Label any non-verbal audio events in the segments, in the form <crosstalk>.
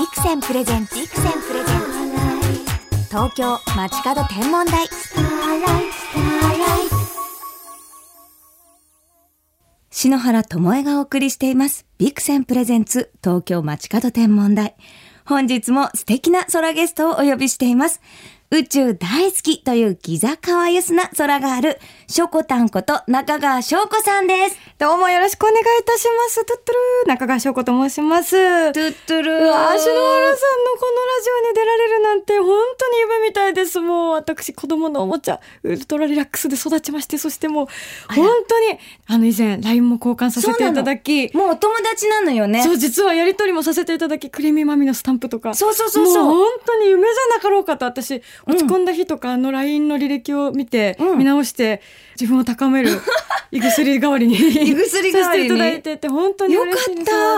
ビクセンプレゼンツビクセンプレゼンツ。東京街角天文台。篠原智恵がお送りしています。ビクセンプレゼンツ東京街角天文台。本日も素敵な空ゲストをお呼びしています。宇宙大好きというギザカワユスな空がある、ショコタンこと中川翔子さんです。どうもよろしくお願いいたします。トゥットゥルー中川翔子と申します。トゥットゥルー。うわー、篠原さんのこのラジオに出られるなんて本当に夢みたいです。もう私子供のおもちゃ、ウルトラリラックスで育ちまして、そしてもう本当に、あの以前 LINE も交換させていただき、もうお友達なのよね。そう、実はやりとりもさせていただき、クリーミーマミのスタンプとか。そうそうそうそう。もう本当に夢じゃなかろうかと私、落ち込んだ日とか、あの LINE の履歴を見て、うん見直して、自分を高める <laughs> 胃薬代わりに胃薬代わりにさせていただいてて、本当によかっ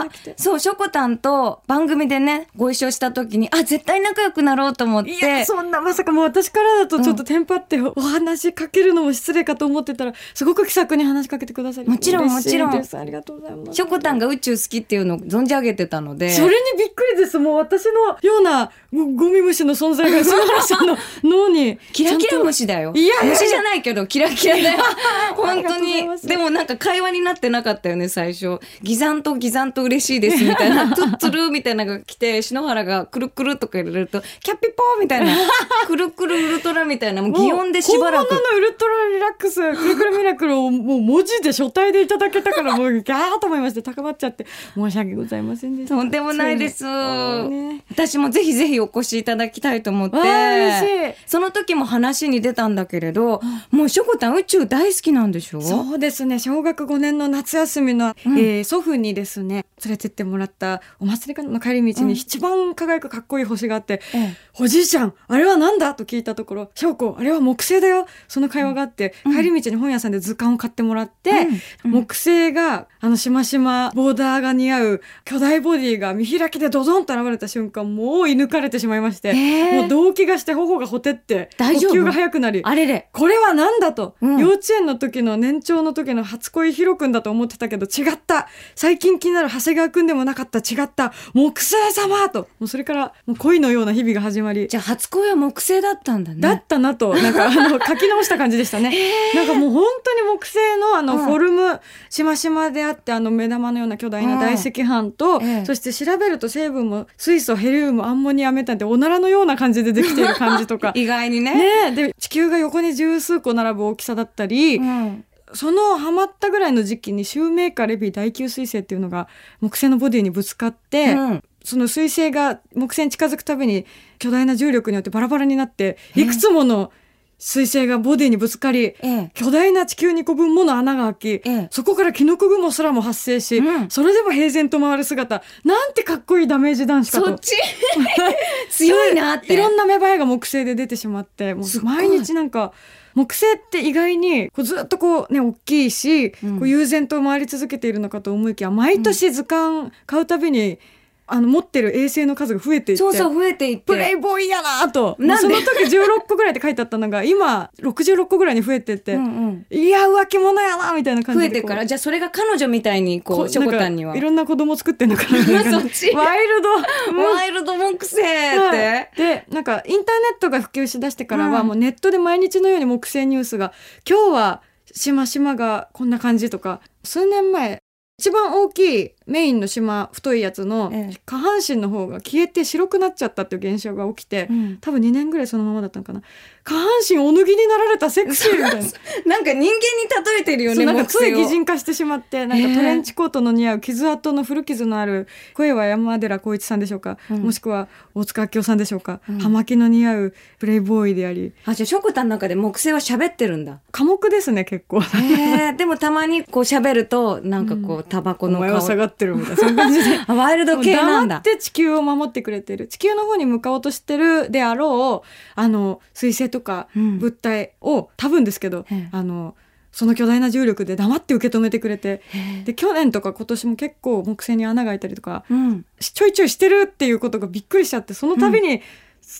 た。そう、ショコタンと番組でね、ご一緒した時に、あ、絶対仲良くなろうと思って。いや、そんな、まさかもう私からだとちょっとテンパってお話しかけるのも失礼かと思ってたら、すごく気さくに話しかけてくださり。もちろんもちろんですありがとうございます。ショコタンが宇宙好きっていうのを存じ上げてたので。それにです。もう私のようなゴゴミ虫の存在が篠原さんの脳に。<laughs> キラキラ虫だよ。いや虫じゃないけど、キラキラだよ。<laughs> 本当にでもなんか会話になってなかったよね、最初。ギザンとギザンと嬉しいですみたいな、<laughs> トゥッツルーみたいなのが来て、篠原がくるくるとか入れると、キャピポーみたいな、くるくるウルトラみたいな、もう擬音でしばらくのウルトラリラックス、クルクルミラクルをもう文字で書体でいただけたから、もうギャーと思いまして、高まっちゃって、申し訳ございませんでした。とんでもないです。私もぜひぜひお越しいただきたいと思って。その時も話に出たんだけれど、もうしょこたん宇宙大好きなんでしょ？そうですね。小学5年の夏休みの、うん。えー祖父にですね連れてってもらったお祭りの帰り道うん。に一番輝くかっこいい星があってええ「おじいちゃんあれは何だ?」と聞いたところ「翔子あれは木星だよ」その会話があって、うん。帰り道に本屋さんで図鑑を買ってもらって、うん。木星があのしましまボーダーが似合う巨大ボディが見開きでドドンと現れた瞬間もう射抜かれてしまいまして、えー。もう動悸がして頬がほてって大丈夫？呼吸が速くなりあれれ。これは何だと、うん。幼稚園の時の年長の時の初恋ヒロ君だと思ってたけど違った。最近気になる長谷川君でもなかった。違った。木星様と。もうそれからもう恋のような日々が始まり。じゃあ初恋は木星だったんだね。だったなと、なんかあの書き直した感じでしたね。<laughs> なんかもう本当に木星のあのうん。フォルム、しましまであってあの目玉のような巨大な大赤飯と、ええ。そして調べると成分も水素、ヘリウム、アンモニア、メタンっておならのような感じでできている感じとか。<laughs> 意外にね。ねえで地球が横に十数個並ぶ大きさだったり、うんそのハマったぐらいの時期にシューメーカーレビー第9彗星っていうのが木星のボディにぶつかって、うんその彗星が木星に近づくたびに巨大な重力によってバラバラになっていくつもの彗星がボディにぶつかりええ。巨大な地球2個分もの穴が開き、ええ。そこからキノコ雲すらも発生し、うん。それでも平然と回る姿なんてかっこいいダメージ男子かと。そっち？<laughs> 強いなって。いろんな芽生えが木星で出てしまってもう毎日なんか木星って意外にこうずっとこうね大きいし、うん。こう悠然と回り続けているのかと思いきや毎年図鑑買うたびに、あの持ってる衛星の数が増えていってそうそう増えていって。プレイボーイやなと。その時16個ぐらいって書いてあったのが今66個ぐらいに増えてって、うんうん。いや浮気者やなみたいな感じ増えてから、じゃあそれが彼女みたいに、こう、ショコタンには。なんかいろんな子供作ってんのかななそっち。ワイルド、うん。ワイルド木星って。はい。でなんかインターネットが普及しだしてからは、うんもうネットで毎日のように木星ニュースが今日はしましまがこんな感じとか数年前一番大きいメインの島太いやつのええ。下半身の方が消えて白くなっちゃったっていう現象が起きて、うん。多分2年ぐらいそのままだったのかな。下半身お脱ぎになられたセクシーみたいな。<laughs> なんか人間に例えてるよね、なんかつい擬人化してしまってなんかトレンチコートの似合う傷跡の古傷のある声は山寺宏一さんでしょうか、うん。もしくは大塚明夫さんでしょうか、うん。葉巻の似合うプレイボーイであり。あ、じゃあショコタンの中で木星は喋ってるんだ。寡黙ですね結構。へえ、でもたまにこう喋ると、なんかこう、タバコおの香り。ってるみたいなそういう感じで。あ <laughs> ワイルド系なんだ黙っ。て地球を守ってくれてる地球の方に向かおうとしてるであろうあの彗星とかうん物体を多分ですけど、ええあのその巨大な重力で黙って受け止めてくれてで去年とか今年も結構木星に穴が開いたりとかうん。ちょいちょいしてるっていうことがびっくりしちゃってその度に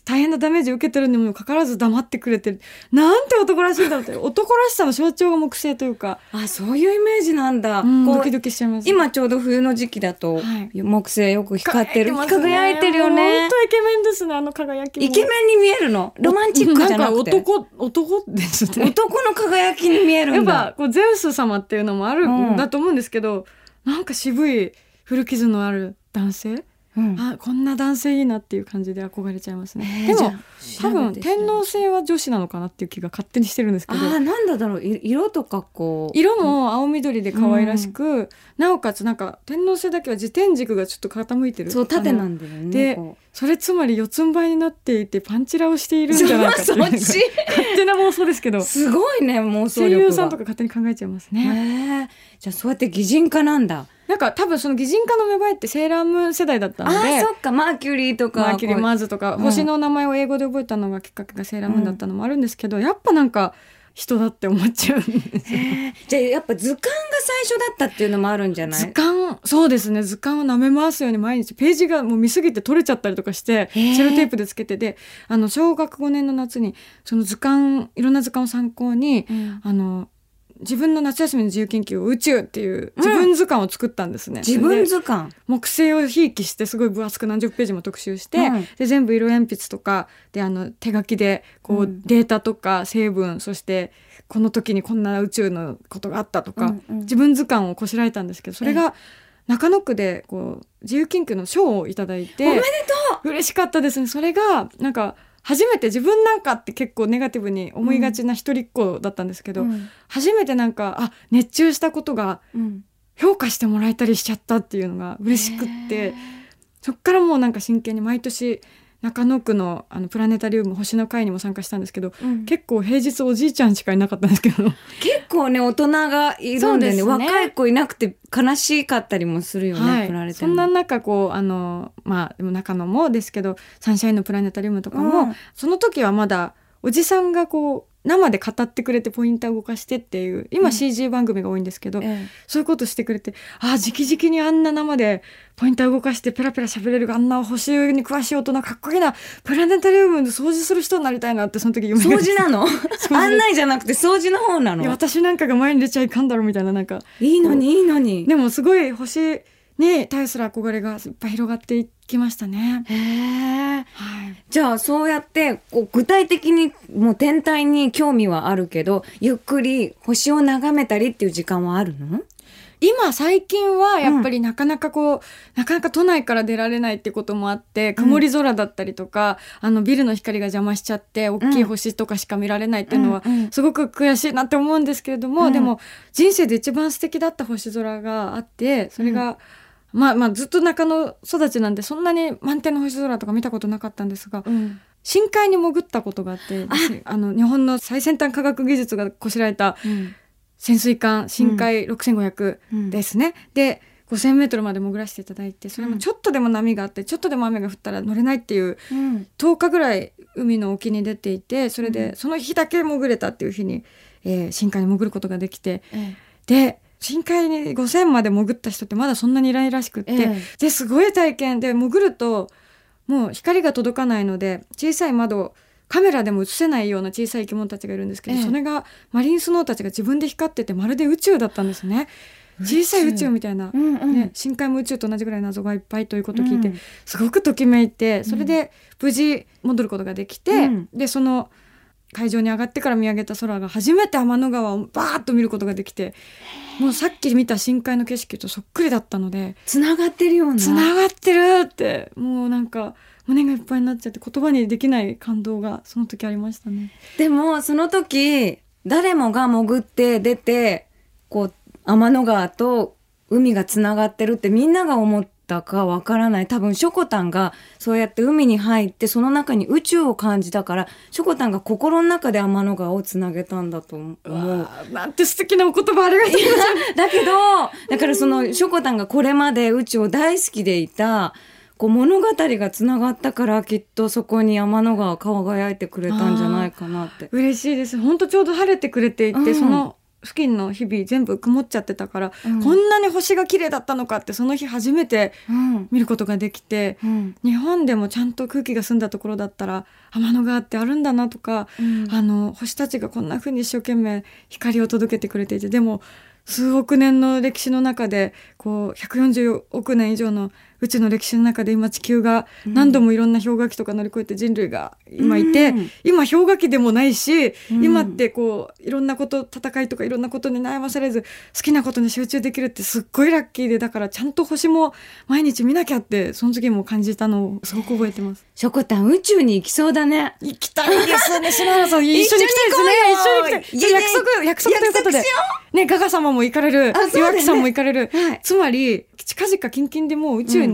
大変なダメージを受けてるにもかかわらず黙ってくれてる。なんて男らしいんだろうって。<laughs> 男らしさの象徴が木星というか、あそういうイメージなんだ、こううんドキドキしちゃいます。今ちょうど冬の時期だと、はい。木星よく光ってる。輝い輝いてるよね。本当イケメンですねあの輝きもイケメンに見えるの？ロマンチックじゃなくて。んか男男ですね。男の輝きに見えるやっんだぱこうゼウス様っていうのもあるん。だと思うんですけど、なんか渋い古傷のある男性、うん。あこんな男性いいなっていう感じで憧れちゃいますね、でもえーじゃあ多分天皇星は女子なのかなっていう気が勝手にしてるんですけど。あーなんだだろう。い色とかこう。色も青緑で可愛らしく、なおかつなんか天皇星だけは自転軸がちょっと傾いてる。そう縦なんだよねでこそれつまり四つん這いになっていてパンチラをしているんじゃないかっていう <laughs> 勝手な妄想ですけど。うすごいね妄想声力が。優さんとか勝手に考えちゃいますね。へえじゃあそうやって擬人化なんだなんか多分その擬人化の芽生えってセーラームーン世代だったのであーそっか。マーキュリーとか。マーキュリーマーズとか、うん。星の名前を英語で覚えたのがきっかけがセーラームーンだったのもあるんですけど、やっぱなんか人だって思っちゃうんですよ。じゃあやっぱ図鑑が最初だったっていうのもあるんじゃない？図鑑そうですね。図鑑を舐め回すように毎日ページがもう見すぎて取れちゃったりとかしてセロテープでつけてであの小学5年の夏にその図鑑いろんな図鑑を参考に、うん。あの自分の夏休みの自由研究を宇宙っていう自分図鑑を作ったんですね。自分で図鑑。木星をひいきしてすごい分厚く何十ページも特集して、うん。で全部色鉛筆とかであの手書きでこう、うん。データとか成分そしてこの時にこんな宇宙のことがあったとか、うんうん。自分図鑑をこしらえたんですけどそれが中野区でこう自由研究の賞をいただいておめでと嬉しかったですね。それがなんか初めて自分なんかって結構ネガティブに思いがちな一人っ子だったんですけど、ううん。初めてなんかあ熱中したことがうん。評価してもらえたりしちゃったっていうのが嬉しくってそっからもうなんか真剣に毎年中野区のあのプラネタリウム星の会にも参加したんですけどうん。結構平日おじいちゃんしかいなかったんですけど。結構ね大人がいるんでね。ね。若い子いなくて悲しかったりもするよね、はい。プラネタそんな中こうあのまあでも中野もですけどサンシャインのプラネタリウムとかも、うん。その時はまだおじさんがこう生で語ってくれてポインター動かしてっていう今うん。CG 番組が多いんですけど、えそういうことしてくれてああ直々にあんな生でポインター動かしてペラペラ喋れるあんな星に詳しい大人かっこいいなプラネタリウムで掃除する人になりたいなってその時え夢掃除なの？<laughs> 除。案内じゃなくて掃除の方ないのや私なんかが前に出ちゃいかんだろみたいななんか。いいのにいいのに。でもすごい星に対する憧れがいっぱい広がっていきましたね。へえはい、じゃあそうやってこう具体的にもう天体に興味はあるけどゆっくり星を眺めたりっていう時間はあるの？今最近はやっぱりなかなかこう、なかなか都内から出られないってこともあって曇り空だったりとか、あのビルの光が邪魔しちゃって大きい星とかしか見られないっていうのはうん。うんすごく悔しいなって思うんですけれども、うん。でも人生で一番素敵だった星空があってそれが、まあまあずっと中野育ちなんでそんなに満天の星空とか見たことなかったんですが、うん。深海に潜ったことがあってあ。の日本の最先端科学技術がこしらえたうん潜水艦深海6500うん。ですね、で5000メートルまで潜らせていただいてそれもちょっとでも波があってちょっとでも雨が降ったら乗れないっていううん。10日ぐらい海の沖に出ていてそれでうん。その日だけ潜れたっていう日に、えー深海に潜ることができてえ。で深海に5000まで潜った人ってまだそんなにいないらしくって、ええ。ですごい体験。で潜るともう光が届かないので小さい窓カメラでも映せないような小さい生き物たちがいるんですけど、ええ。それがマリンスノーたちが自分で光っててまるで宇宙だったんですね。小さい宇宙みたいな、うんうん。ね、深海も宇宙と同じぐらい謎がいっぱいということを聞いて、うん。すごくときめいてそれで無事戻ることができて、うん。でその海上に上がってから見上げた空が初めて天の川をバーッと見ることができてもうさっき見た深海の景色とそっくりだったのでつながってるようなつながってるってもうなんか胸がいっぱいになっちゃって言葉にできない感動がその時ありましたね。でもその時誰もが潜って出てこう天の川と海がつながってるってみんなが思ったかわからない多分ショコタンがそうやって海に入ってその中に宇宙を感じたからショコタンが心の中で天の川をつなげたんだと思う。なんて素敵なお言葉ありがとうございます。<laughs> だけどだからそのショコタンがこれまで宇宙を大好きでいたこう物語がつながったからきっとそこに天の川輝いてくれたんじゃないかなって。嬉しいです本当ちょうど晴れてくれていて、うんその付近の日々全部曇っちゃってたから、うん。こんなに星が綺麗だったのかってその日初めてうん。見ることができて、うん。日本でもちゃんと空気が澄んだところだったら天の川ってあるんだなとか、うん。あの星たちがこんな風に一生懸命光を届けてくれていてでも数億年の歴史の中でこう140億年以上の宇宙の歴史の中で今地球が何度もいろんな氷河期とか乗り越えて人類が今いて、うん今氷河期でもないし、うん今ってこういろんなこと戦いとかいろんなことに悩まされず好きなことに集中できるってすっごいラッキーでだからちゃんと星も毎日見なきゃってその時も感じたのをすごく覚えてます。しょこたん宇宙に行きそうだね。行きたいですね。篠原さん、一緒に行きたいですね。一緒に行きたい。約束、約束ということで。ね、ガガ様も行かれる岩木さんも行かれるはい。つまり、近々キンキンでもう宇宙に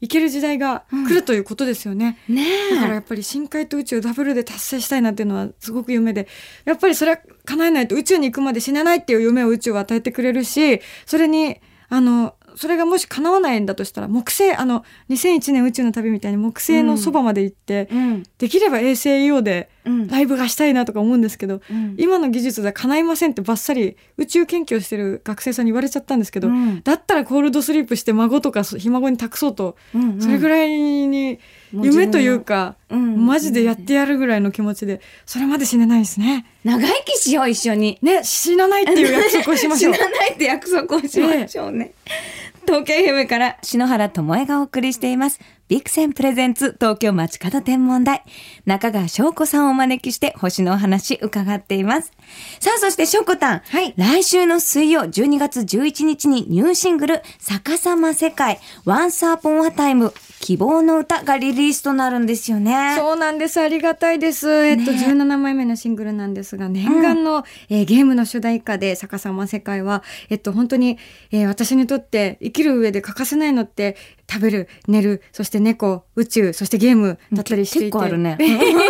行ける時代が来るということですよね。ねえ。だからやっぱり深海と宇宙ダブルで達成したいなっていうのはすごく夢で、やっぱりそれは叶えないと宇宙に行くまで死ねないっていう夢を宇宙は与えてくれるし、それに、あの、それがもし叶わないんだとしたら、木星、あの、2001年宇宙の旅みたいに木星のそばまで行って、うん。できれば衛星 EO でうん。ライブがしたいなとか思うんですけど、うん今の技術では叶いませんってバッサリ宇宙研究をしてる学生さんに言われちゃったんですけど、うんだったらコールドスリープして孫とかひ孫に託そうと、うんうんそれぐらいに夢というか、うんマジでやってやるぐらいの気持ちでそれまで死ねないですね。長生きしよう、一緒に。ね死なないっていう約束をしましょう <laughs> 死。なないって約束をしましょうね。東京 FM から篠原智恵がお送りしています。ビクセンプレゼンツ東京街角天文台。中川翔子さんをお招きして星のお話伺っています。さあ、そして翔子たん。はい来週の水曜12月11日にニューシングル逆さま世界 Once Upon a Time 希望の歌がリリースとなるんですよね。そうなんです。ありがたいです。えっと、ね17枚目のシングルなんですが、念願の、えーゲームの主題歌で、逆さま世界は、えっと、本当に、えー私にとって生きる上で欠かせないのって、食べる、寝る、そして猫、宇宙、そしてゲームだったりしていて。結構あるね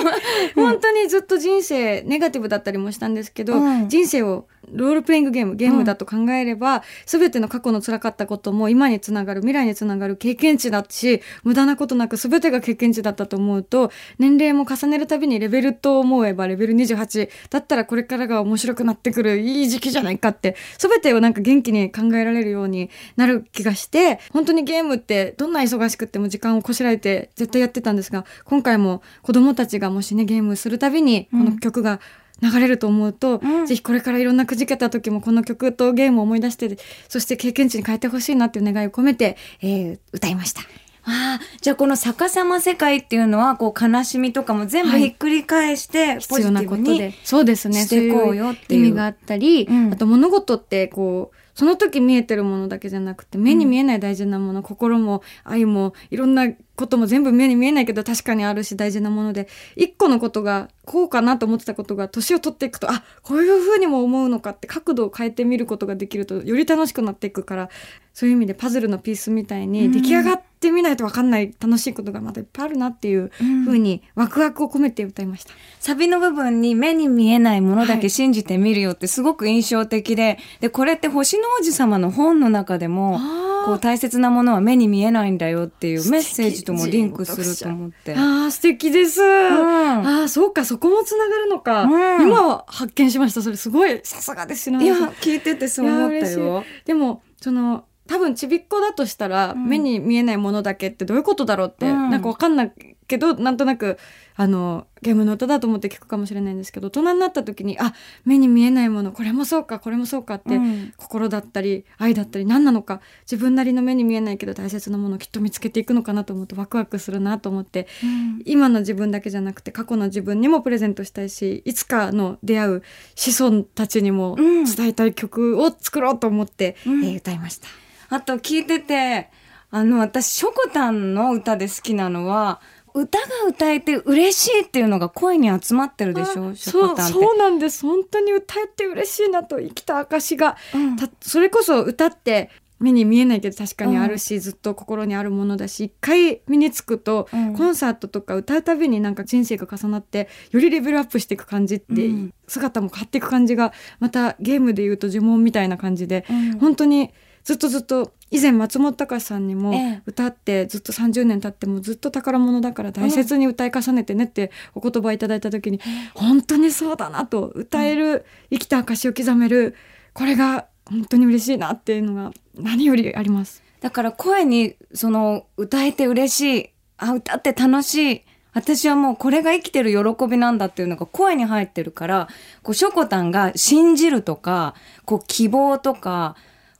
<laughs> 本当にずっと人生、ネガティブだったりもしたんですけど、うん人生をロールプレイングゲーム、ゲームだと考えれば、すべての過去の辛かったことも今につながる、未来につながる経験値だし、無駄なことなくすべてが経験値だったと思うと、年齢も重ねるたびにレベルと思えばレベル28だったらこれからが面白くなってくるいい時期じゃないかって、すべてをなんか元気に考えられるようになる気がして、本当にゲームってどんな忙しくっても時間をこしらえて絶対やってたんですが、今回も子供たちがもしね、ゲームするたびにこの曲が、流れると思うと、うんぜひこれからいろんなくじけた時もこの曲とゲームを思い出してそして経験値に変えてほしいなっていう願いを込めて、えー歌いました。ああ、じゃあこの逆さま世界っていうのは、こう悲しみとかも全部ひっくり返して、ポジテ必要なィブにことで。そうですね。していこうよっていう意味があったり、うんあと物事ってこう、その時見えてるものだけじゃなくて、目に見えない大事なもの、心も愛も、いろんなことも全部目に見えないけど確かにあるし大事なもので、一個のことがこうかなと思ってたことが年を取っていくと、あ、こういう風にも思うのかって角度を変えてみることができると、より楽しくなっていくから、そういう意味でパズルのピースみたいに出来上がってみないと分かんない楽しいことがまだいっぱいあるなっていう風にワクワクを込めて歌いました。サビの部分に目に見えないものだはい。け信じてみるよってすごく印象的で、で、これって星の王子様の本の中でも、あーこう大切なものは目に見えないんだよっていうメッセージともリンクすると思って。ああ、素敵です。ああ、そうか、そこもつながるのか。うん今は発見しました。それすごい、さすがですよいや、聞いててそう思ったよ嬉。でも、その、多分ちびっこだとしたら、うん目に見えないものだけってどういうことだろうって、うんなんかわかんないけど、なんとなく、あの、ゲームの歌だと思って聞くかもしれないんですけど、大人になった時に、あ、目に見えないもの、これもそうか、これもそうかって、うん。心だったり、愛だったり、何なのか、自分なりの目に見えないけど大切なものをきっと見つけていくのかなと思うとワクワクするなと思って、うん。今の自分だけじゃなくて過去の自分にもプレゼントしたいしいつかの出会う子孫たちにもうん。伝えたい曲を作ろうと思って、うん。えー歌いました。あと聞いてて、あの、私、ショコタンの歌で好きなのは、歌が歌えて嬉しいっていうのが声に集まってるでしょそう。そうなんです。本当に歌えて嬉しいなと生きた証が、うん。たそれこそ歌って目に見えないけど確かにあるし、ずっと心にあるものだし一回身につくと、うん。コンサートとか歌うたびになんか人生が重なってよりレベルアップしていく感じって、うん。姿も変わっていく感じがまたゲームで言うと呪文みたいな感じで、うん。本当にずっとずっと以前松本隆さんにもええ。歌ってずっと30年経ってもずっと宝物だから大切に歌い重ねてねってお言葉いただいた時に本当にそうだなと歌える生きた証を刻めるこれが本当に嬉しいなっていうのが何よりあります。だから声にその歌えて嬉しいあ歌って楽しい私はもうこれが生きてる喜びなんだっていうのが声に入ってるからこうしょこたんが信じるとかこう希望とか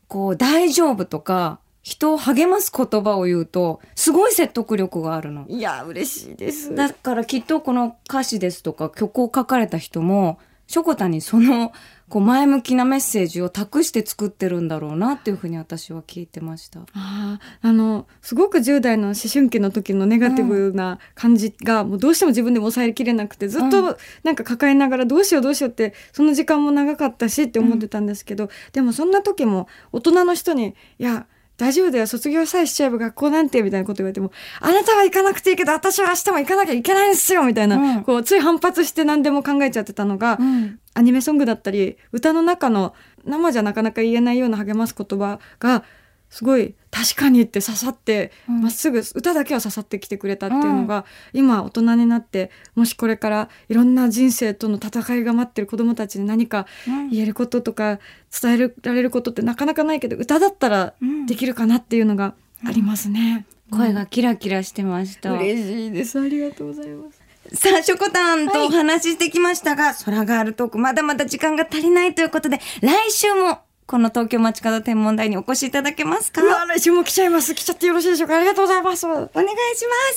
こう大丈夫とか人を励ます言葉を言うとすごい説得力があるの。いや嬉しいです。だからきっとこの歌詞ですとか曲を書かれた人もしょこたんにそのこう前向きなメッセージを託して作ってるんだろうなっていうふうに私は聞いてました。あああのすごく10代の思春期の時のネガティブな感じが、もうどうしても自分でも抑えきれなくてずっうとなんか抱えながらどうしようどうしようってその時間も長かったしって思ってたんですけど、でもそんな時も大人の人に「いや大丈夫だよ卒業さえしちゃえば学校なんて」みたいなこと言われても「あなたは行かなくていいけど私は明日も行かなきゃいけないんですよ」みたいな、うん。こうつい反発して何でも考えちゃってたのが、うんアニメソングだったり歌の中の生じゃなかなか言えないような励ます言葉がすごい確かにって刺さってうんま、っすぐ歌だけは刺さってきてくれたっていうのが、今大人になってもしこれからいろんな人生との戦いが待ってる子どもたちに何かうん言えることとか伝えられることってなかなかないけど歌だったらうんできるかなっていうのがありますね。声がキラキラしてました。嬉しいです。ありがとうございます。さあ、しょこたんとお話ししてきましたが、空があるトーク、まだまだ時間が足りないということで、来週も、この東京街角天文台にお越しいただけますか？うわ来週も来ちゃいます。来ちゃってよろしいでしょうか？ありがとうございます。お願いし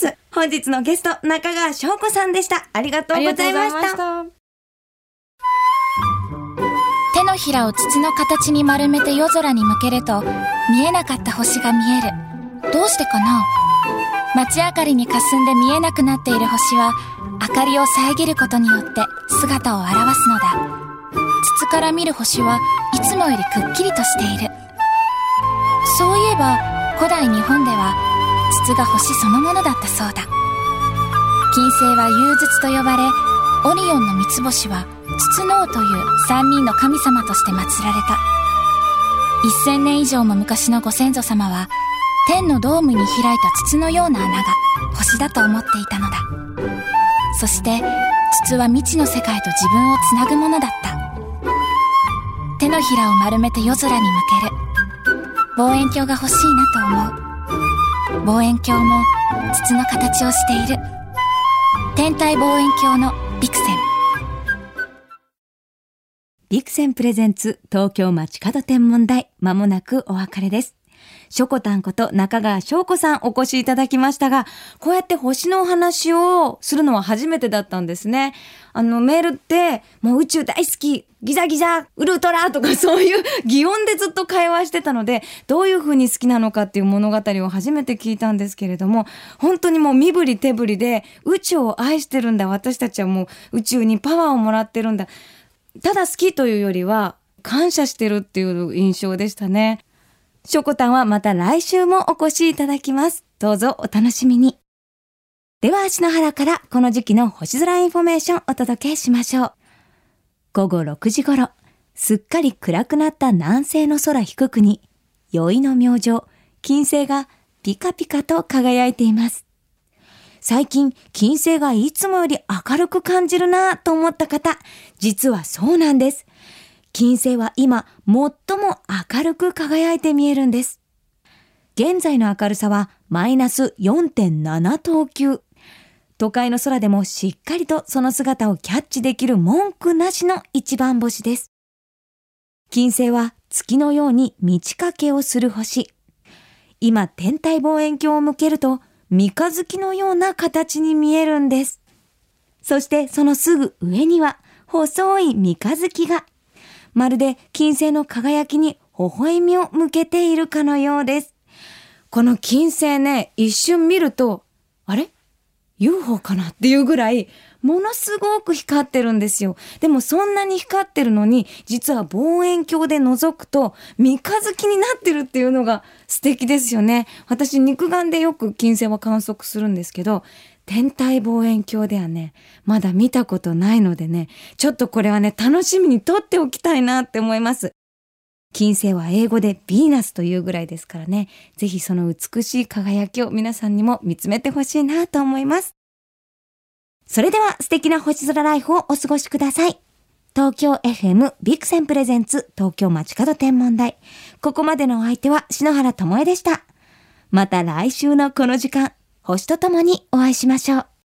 ます。本日のゲスト、中川翔子さんでした。ありがとうございました。た。手のひらを筒の形に丸めて夜空に向けると見えなかった星が見えるどうしてかな？街明かりに霞んで見えなくなっている星は明かりを遮ることによって姿を現すのだ。筒から見る星はいつもよりくっきりとしている。そういえば古代日本では筒が星そのものだったそうだ。金星は幽筒と呼ばれオリオンの三つ星は筒の王という三人の神様として祀られた。1000年以上も昔のご先祖様は天のドームに開いた筒のような穴が星だと思っていたのだ。そして筒は未知の世界と自分をつなぐものだった。手のひらを丸めて夜空に向ける。望遠鏡が欲しいなと思う。望遠鏡も筒の形をしている。天体望遠鏡のビクセン。ビクセンプレゼンツ東京街角天文台、まもなくお別れです。しょこたんこと中川翔子さんお越しいただきましたが、こうやって星のお話をするのは初めてだったんですね。あのメールって、もう宇宙大好き、ギザギザ、ウルトラとか <laughs> そういう擬音でずっと会話してたので、どういう風に好きなのかっていう物語を初めて聞いたんですけれども、本当にもう身振り手振りで宇宙を愛してるんだ、私たちはもう宇宙にパワーをもらってるんだ。ただ好きというよりは感謝してるっていう印象でしたね。しょこたんはまた来週もお越しいただきます。どうぞお楽しみに。では、篠原からこの時期の星空インフォメーションお届けしましょう。午後6時頃、すっかり暗くなった南西の空低くに、宵の明星、金星がピカピカと輝いています。最近、金星がいつもより明るく感じるなぁと思った方、実はそうなんです。金星は今、最も明るく輝いて見えるんです。現在の明るさはマイナス4.7等級。都会の空でもしっかりとその姿をキャッチできる文句なしの一番星です。金星は月のように満ち欠けをする星。今、天体望遠鏡を向けると、三日月のような形に見えるんです。そしてそのすぐ上には細い三日月が、まるで金星の輝きに微笑みを向けているかのようです。この金星ね、一瞬見ると、あれ ?UFO かな？っていうぐらい、ものすごく光ってるんですよ。でもそんなに光ってるのに、実は望遠鏡で覗くと、三日月になってるっていうのが素敵ですよね。私、肉眼でよく金星は観測するんですけど、天体望遠鏡ではね、まだ見たことないのでね、ちょっとこれはね、楽しみに撮っておきたいなって思います。金星は英語でヴィーナスというぐらいですからね、ぜひその美しい輝きを皆さんにも見つめてほしいなと思います。それでは素敵な星空ライフをお過ごしください。東京 FM ビクセンプレゼンツ東京街角天文台。ここまでのお相手は篠原智恵でした。また来週のこの時間。星とともにお会いしましょう。